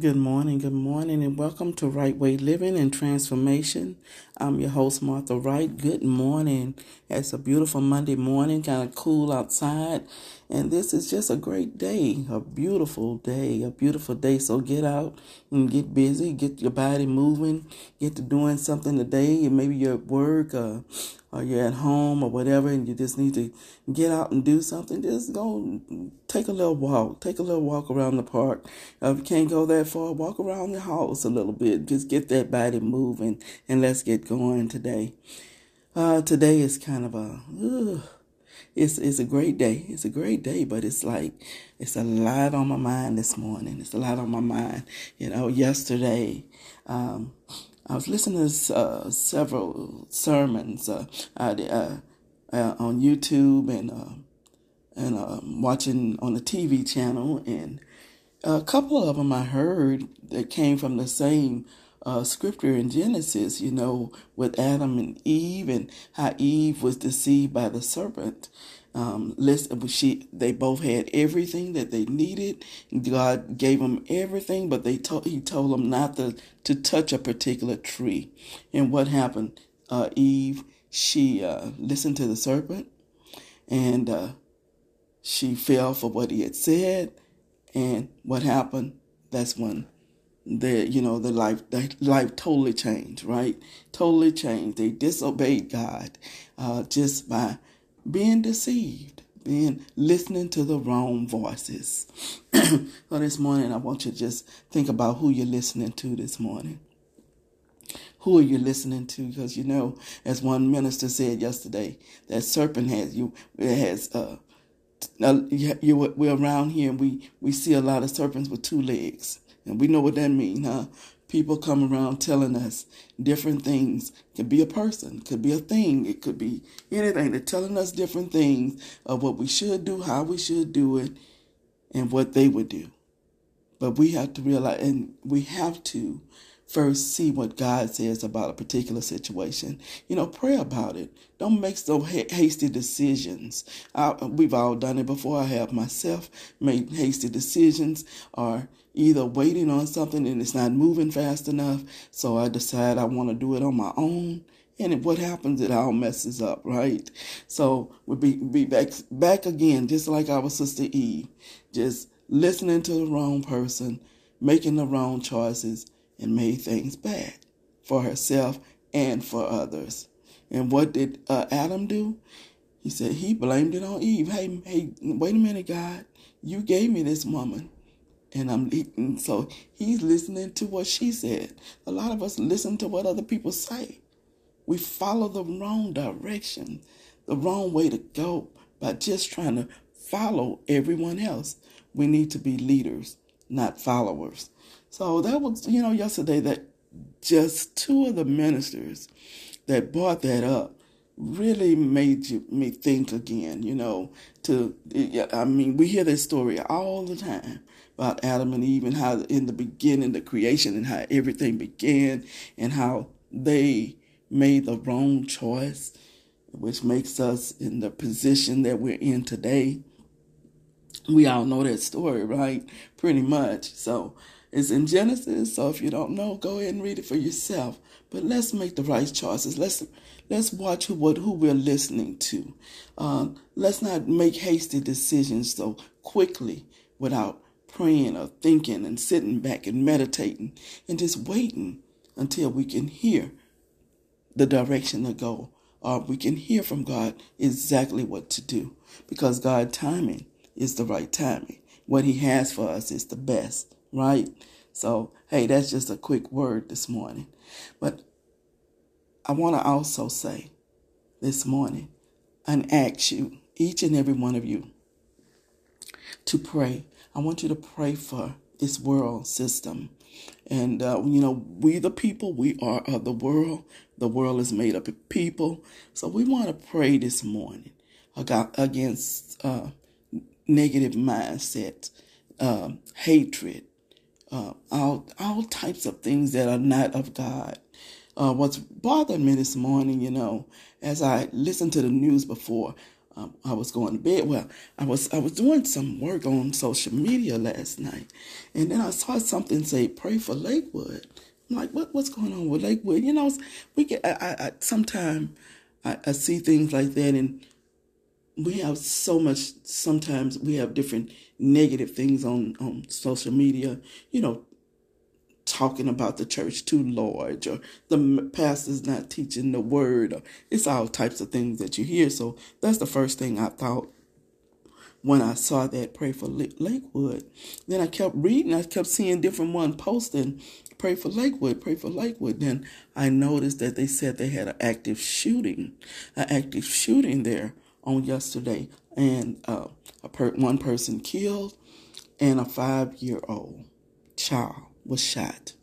Good morning, good morning, and welcome to Right Way Living and Transformation. I'm your host, Martha Wright. Good morning. It's a beautiful Monday morning, kind of cool outside, and this is just a great day, a beautiful day, a beautiful day. So get out and get busy, get your body moving, get to doing something today, and maybe you're at work or, or you're at home or whatever, and you just need to get out and do something. Just go take a little walk, take a little walk around the park. if you can't go that far, walk around the house a little bit. Just get that body moving, and let's get going today. Uh, today is kind of a. Ugh, it's it's a great day. It's a great day, but it's like it's a lot on my mind this morning. It's a lot on my mind. You know, yesterday, um, I was listening to uh, several sermons uh, uh, uh on YouTube and uh, and um, watching on the TV channel, and a couple of them I heard that came from the same uh, scripture in Genesis, you know, with Adam and Eve and how Eve was deceived by the serpent. Um, listen, she, they both had everything that they needed. God gave them everything, but they told, he told them not to, to touch a particular tree. And what happened? Uh, Eve, she, uh, listened to the serpent and, uh, she fell for what he had said. And what happened? That's when their you know the life the life totally changed right? Totally changed. They disobeyed god uh, just by being deceived being listening to the wrong voices. So this morning i want you to just think about who you're listening to this morning. Who are you listening to? Because you know as one minister said yesterday that serpent has you it has uh you, you, we're around here and we, we see a lot of serpents with two legs and we know what that means, huh? People come around telling us different things. Could be a person, could be a thing, it could be anything. They're telling us different things of what we should do, how we should do it, and what they would do. But we have to realize, and we have to first see what God says about a particular situation. You know, pray about it. Don't make so hasty decisions. I, we've all done it before. I have myself made hasty decisions or either waiting on something and it's not moving fast enough. So I decide I want to do it on my own. And what happens? It all messes up, right? So we'll be, be back, back again, just like our sister Eve, just listening to the wrong person, making the wrong choices, and made things bad for herself and for others. And what did uh, Adam do? He said he blamed it on Eve. Hey, hey, wait a minute, God. You gave me this woman. And I'm eating. So he's listening to what she said. A lot of us listen to what other people say. We follow the wrong direction, the wrong way to go by just trying to follow everyone else. We need to be leaders, not followers. So that was, you know, yesterday that just two of the ministers that brought that up really made you, me think again, you know, to, I mean, we hear this story all the time about Adam and Eve and how in the beginning, the creation and how everything began and how they made the wrong choice, which makes us in the position that we're in today. We all know that story, right? Pretty much. So it's in Genesis, so if you don't know, go ahead and read it for yourself. But let's make the right choices. Let's let's watch who what who we're listening to. Uh, let's not make hasty decisions so quickly without praying or thinking and sitting back and meditating and just waiting until we can hear the direction to go or we can hear from God exactly what to do because God timing is the right timing. What he has for us is the best right? So, hey, that's just a quick word this morning. But I want to also say this morning and ask you, each and every one of you, to pray. I want you to pray for this world system. And, uh, you know, we the people, we are of the world. The world is made up of people. So we want to pray this morning against uh, negative mindset, uh, hatred, uh, all all types of things that are not of God. Uh, what's bothered me this morning, you know, as I listened to the news before, um, I was going to bed. Well, I was I was doing some work on social media last night, and then I saw something say pray for Lakewood. I'm like, what what's going on with Lakewood? You know, we get I, I, I sometimes I, I see things like that, and we have so much. Sometimes we have different negative things on on social media. You know, talking about the church too large or the pastor's not teaching the word or it's all types of things that you hear so that's the first thing i thought when i saw that pray for lakewood then i kept reading i kept seeing different one posting pray for lakewood pray for lakewood then i noticed that they said they had an active shooting an active shooting there on yesterday and uh, a per- one person killed and a five year old child was shot.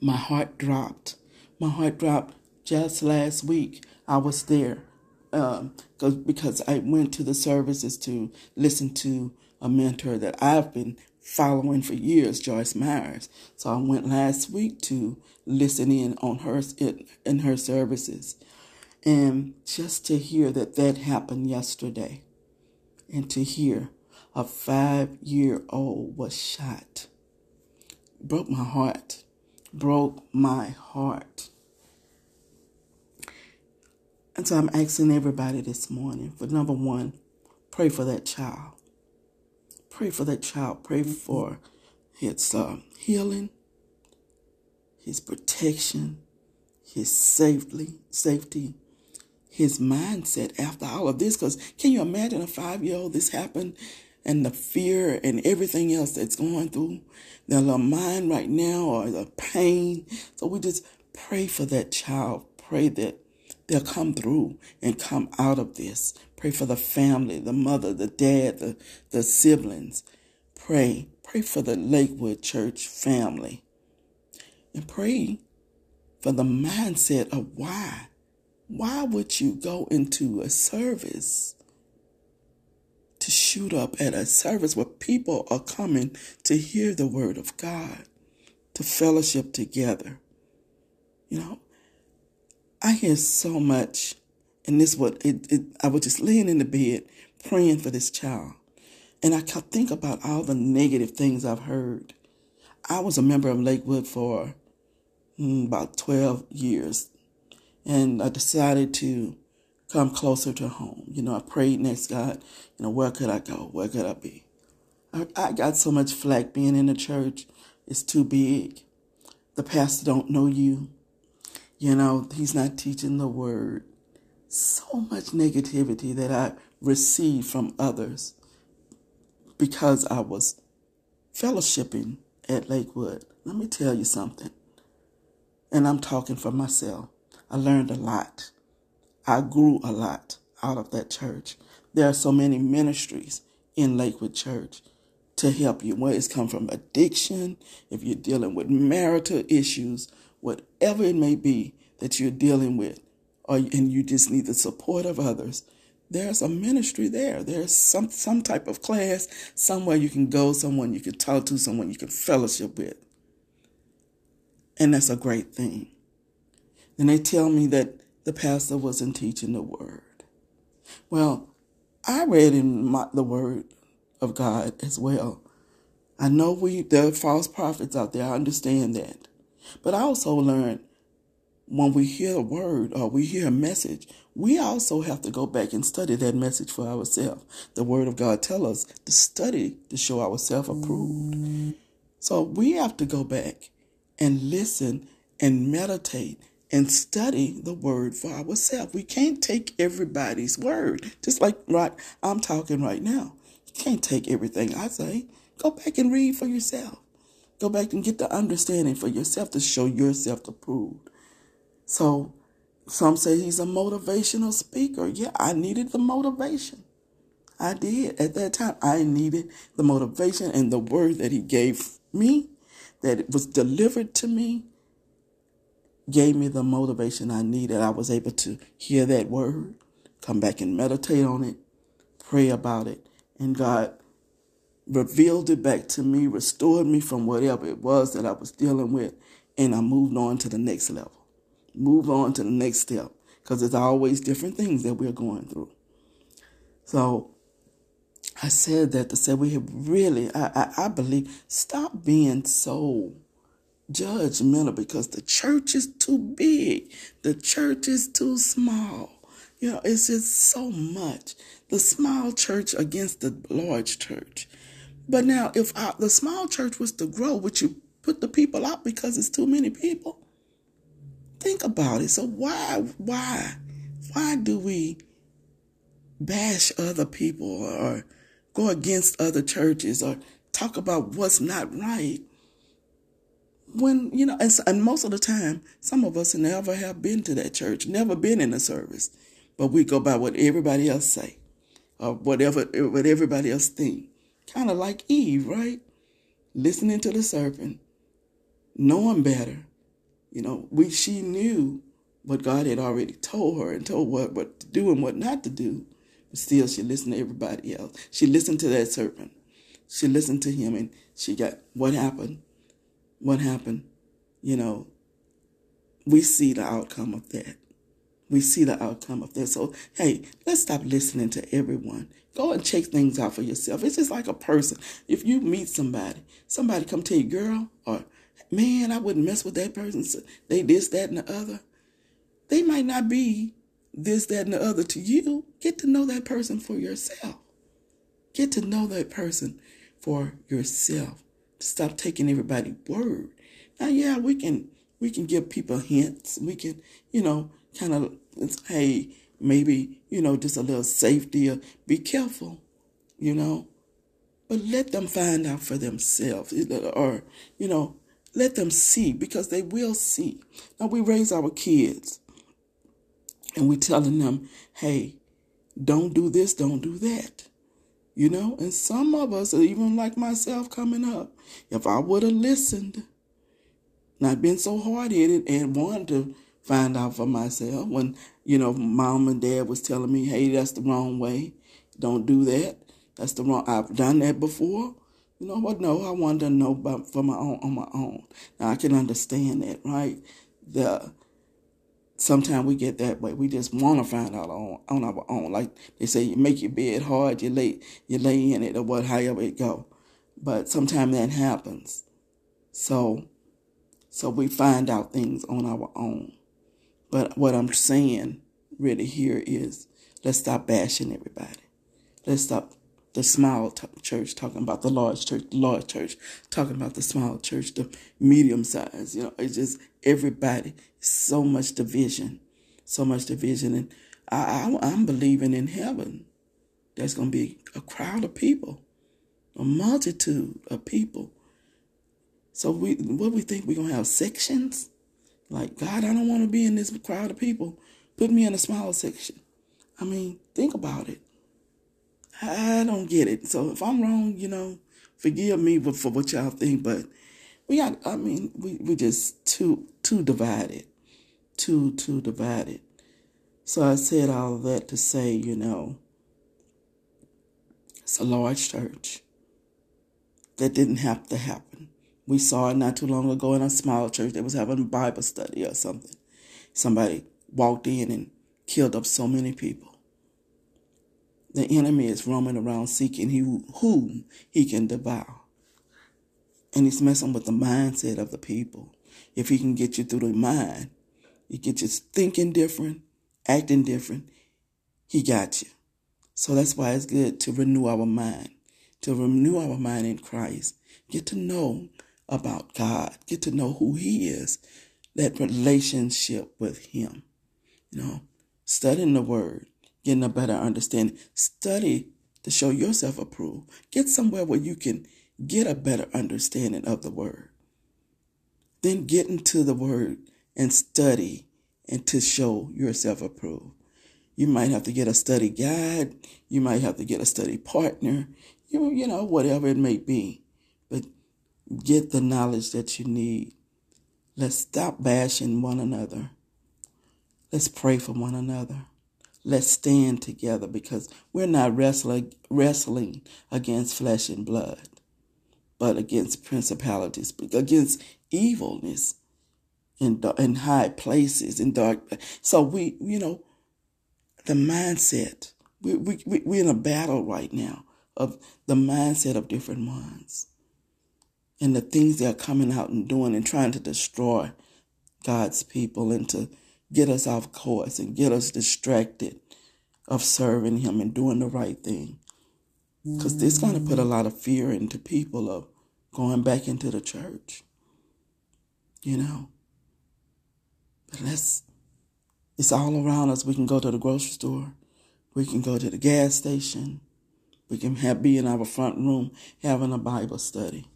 My heart dropped. My heart dropped just last week. I was there um, because I went to the services to listen to a mentor that I've been following for years, Joyce Myers. So I went last week to listen in on her in her services, and just to hear that that happened yesterday, and to hear a five-year-old was shot broke my heart. Broke my heart. And so I'm asking everybody this morning for number one, pray for that child. Pray for that child. Pray for his uh, healing, his protection, his safety, safety, his mindset after all of this. Because can you imagine a five year old? This happened and the fear and everything else that's going through their little mind right now or the pain. So we just pray for that child. Pray that they'll come through and come out of this. Pray for the family, the mother, the dad, the, the siblings. Pray. Pray for the Lakewood Church family. And pray for the mindset of why. Why would you go into a service to shoot up at a service where people are coming to hear the word of God, to fellowship together. You know, I hear so much, and this what it, it I was just laying in the bed praying for this child, and I think about all the negative things I've heard. I was a member of Lakewood for mm, about twelve years, and I decided to come closer to home. You know, I prayed next God, you know, where could I go? Where could I be? I, I got so much flack being in the church. It's too big. The pastor don't know you. You know, he's not teaching the word. So much negativity that I received from others because I was fellowshipping at Lakewood. Let me tell you something. And I'm talking for myself. I learned a lot. I grew a lot out of that church. There are so many ministries in Lakewood Church to help you, whether it's come from addiction, if you're dealing with marital issues, whatever it may be that you're dealing with, or and you just need the support of others. There's a ministry there. There's some some type of class somewhere you can go, someone you can talk to, someone you can fellowship with. And that's a great thing. And they tell me that the pastor wasn't teaching the word. Well, I read in my, the word of God as well. I know we there are false prophets out there. I understand that. But I also learned when we hear a word or we hear a message, we also have to go back and study that message for ourselves. The word of God tell us to study to show ourselves approved. So we have to go back and listen and meditate and study the word for ourselves. We can't take everybody's word, just like right I'm talking right now. You can't take everything I say. Go back and read for yourself. Go back and get the understanding for yourself to show yourself approved. So some say he's a motivational speaker. Yeah, I needed the motivation. I did at that time. I needed the motivation and the word that he gave me, that it was delivered to me gave me the motivation I needed. I was able to hear that word, come back and meditate on it, pray about it, and God revealed it back to me, restored me from whatever it was that I was dealing with, and I moved on to the next level. Move on to the next step because there's always different things that we're going through. So I said that to say we have really, I, I, I believe, stop being so judgmental because the church is too big, the church is too small. You know, it's just so much. The small church against the large church. But now, if our, the small church was to grow, would you put the people out because it's too many people? Think about it. So why, why, why do we bash other people or go against other churches or talk about what's not right? When, you know, and, and most of the time, some of us never have been to that church, never been in a service, but we go by what everybody else say or whatever, what everybody else think. Kind of like Eve, right? Listening to the serpent, knowing better. You know, we she knew what God had already told her and told what what to do and what not to do. But still she listened to everybody else. She listened to that serpent. She listened to him and she got what happened? What happened? You know, we see the outcome of that. We see the outcome of that. So, hey, let's stop listening to everyone. Go and check things out for yourself. It's just like a person. If you meet somebody, somebody come tell you, girl, or man, I wouldn't mess with that person. So they this, that, and the other. They might not be this, that, and the other to you. Get to know that person for yourself. Get to know that person for yourself. Stop taking everybody's word. Now, yeah, we can we can give people hints. We can, you know, kind of hey, maybe, you know, just a little safety or be careful, you know. But let them find out for themselves or, you know, let them see because they will see. Now we raise our kids and we're telling them, hey, don't do this, don't do that. You know, and some of us, even like myself coming up, if I would have listened, not been so hard headed and wanted to find out for myself when, you know, mom and dad was telling me, hey, that's the wrong way. Don't do that. That's the wrong. I've done that before. You know what? No, I wanted to know about for my own on my own. Now I can understand that, right? The sometimes we get that way. We just want to find out on on our own. Like they say, you make your bed hard, you lay you lay in it, or what, however it go. But sometimes that happens. So, so we find out things on our own. But what I'm saying really here is, let's stop bashing everybody. Let's stop the small t- church talking about the large church, the large church talking about the small church, the medium size. You know, it's just everybody. So much division, so much division, and I, I I'm believing in heaven. There's gonna be a crowd of people, a multitude of people. So we, what we think we're gonna have sections? Like God, I don't want to be in this crowd of people. Put me in a smaller section. I mean, think about it. I don't get it. So if I'm wrong, you know, forgive me for what y'all think, but we got, I mean, we, we just too, too divided. Too, too divided. So I said all that to say, you know, it's a large church. That didn't have to happen. We saw it not too long ago in a small church that was having a Bible study or something. Somebody walked in and killed up so many people. The enemy is roaming around seeking whom he can devour. And he's messing with the mindset of the people. If he can get you through the mind, he get you thinking different, acting different, he got you. So that's why it's good to renew our mind, to renew our mind in Christ. Get to know about God, get to know who he is, that relationship with him. You know, studying the word, getting a better understanding. Study to show yourself approved. Get somewhere where you can get a better understanding of the word. Then get into the word and study and to show yourself approved. You might have to get a study guide. You might have to get a study partner. You, you know, whatever it may be. But get the knowledge that you need. Let's stop bashing one another. Let's pray for one another. Let's stand together because we're not wrestling, wrestling against flesh and blood, but against principalities, against evilness in, in high places, in dark. So we, you know, the mindset, We, we, we, we're in a battle right now of the mindset of different ones and the things they're coming out and doing and trying to destroy God's people and to get us off course and get us distracted of serving Him and doing the right thing. Because this going to put a mm. lot of fear into people of going back into the church. You know? But let's, it's all around us. We can go to the grocery store. We can go to the gas station. We can have, be in our front room having a Bible study.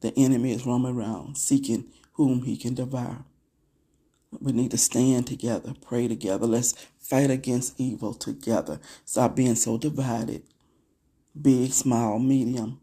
The enemy is roaming around seeking whom he can devour. We need to stand together, pray together. Let's fight against evil together. Stop being so divided. Big, small, medium,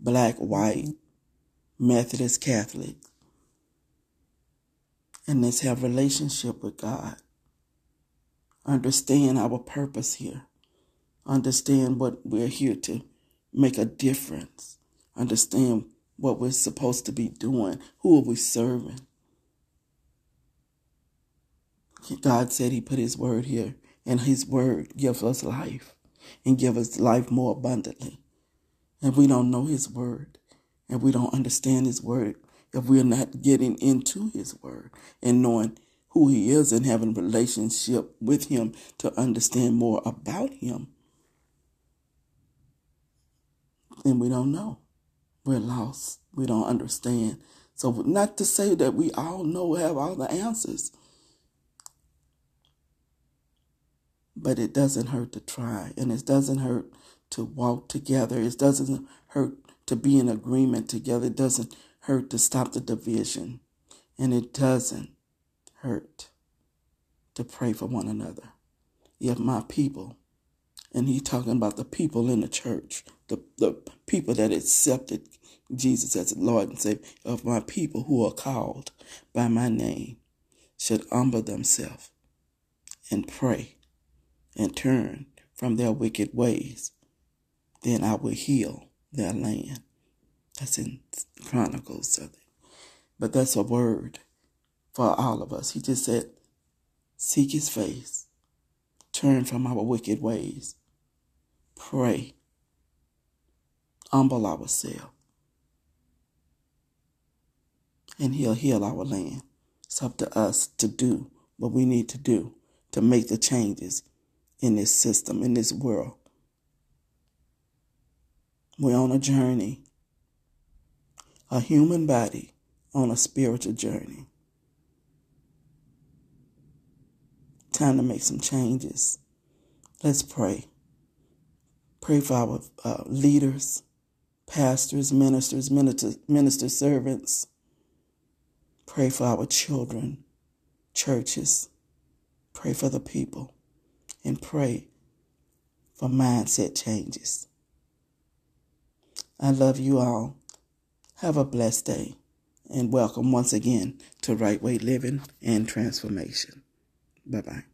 black, white, Methodist, Catholic. And let's have relationship with God. Understand our purpose here. Understand what we're here to make a difference. Understand what we're supposed to be doing. Who are we serving? God said he put his word here, and his word gives us life and give us life more abundantly. And we don't know his word, and we don't understand his word if we're not getting into his word and knowing who he is and having a relationship with him to understand more about him. And we don't know. We're lost. We don't understand. So not to say that we all know have all the answers. But it doesn't hurt to try and it doesn't hurt to walk together. It doesn't hurt to be in agreement together. It doesn't hurt to stop the division. And it doesn't hurt to pray for one another. If my people, and he's talking about the people in the church, the, the people that accepted Jesus as Lord and Savior, of my people who are called by my name, should humble themselves and pray and turn from their wicked ways, then I will heal their land. That's in Chronicles. But that's a word for all of us. He just said, Seek his face, turn from our wicked ways, pray, humble ourselves, and he'll heal our land. It's up to us to do what we need to do to make the changes in this system, in this world. We're on a journey, a human body on a spiritual journey. Time to make some changes. Let's pray. Pray for our uh, leaders, pastors, ministers, minister, minister servants. Pray for our children, churches. Pray for the people. And pray for mindset changes. I love you all. Have a blessed day. And welcome once again to Right Way Living and Transformation. Bye bye.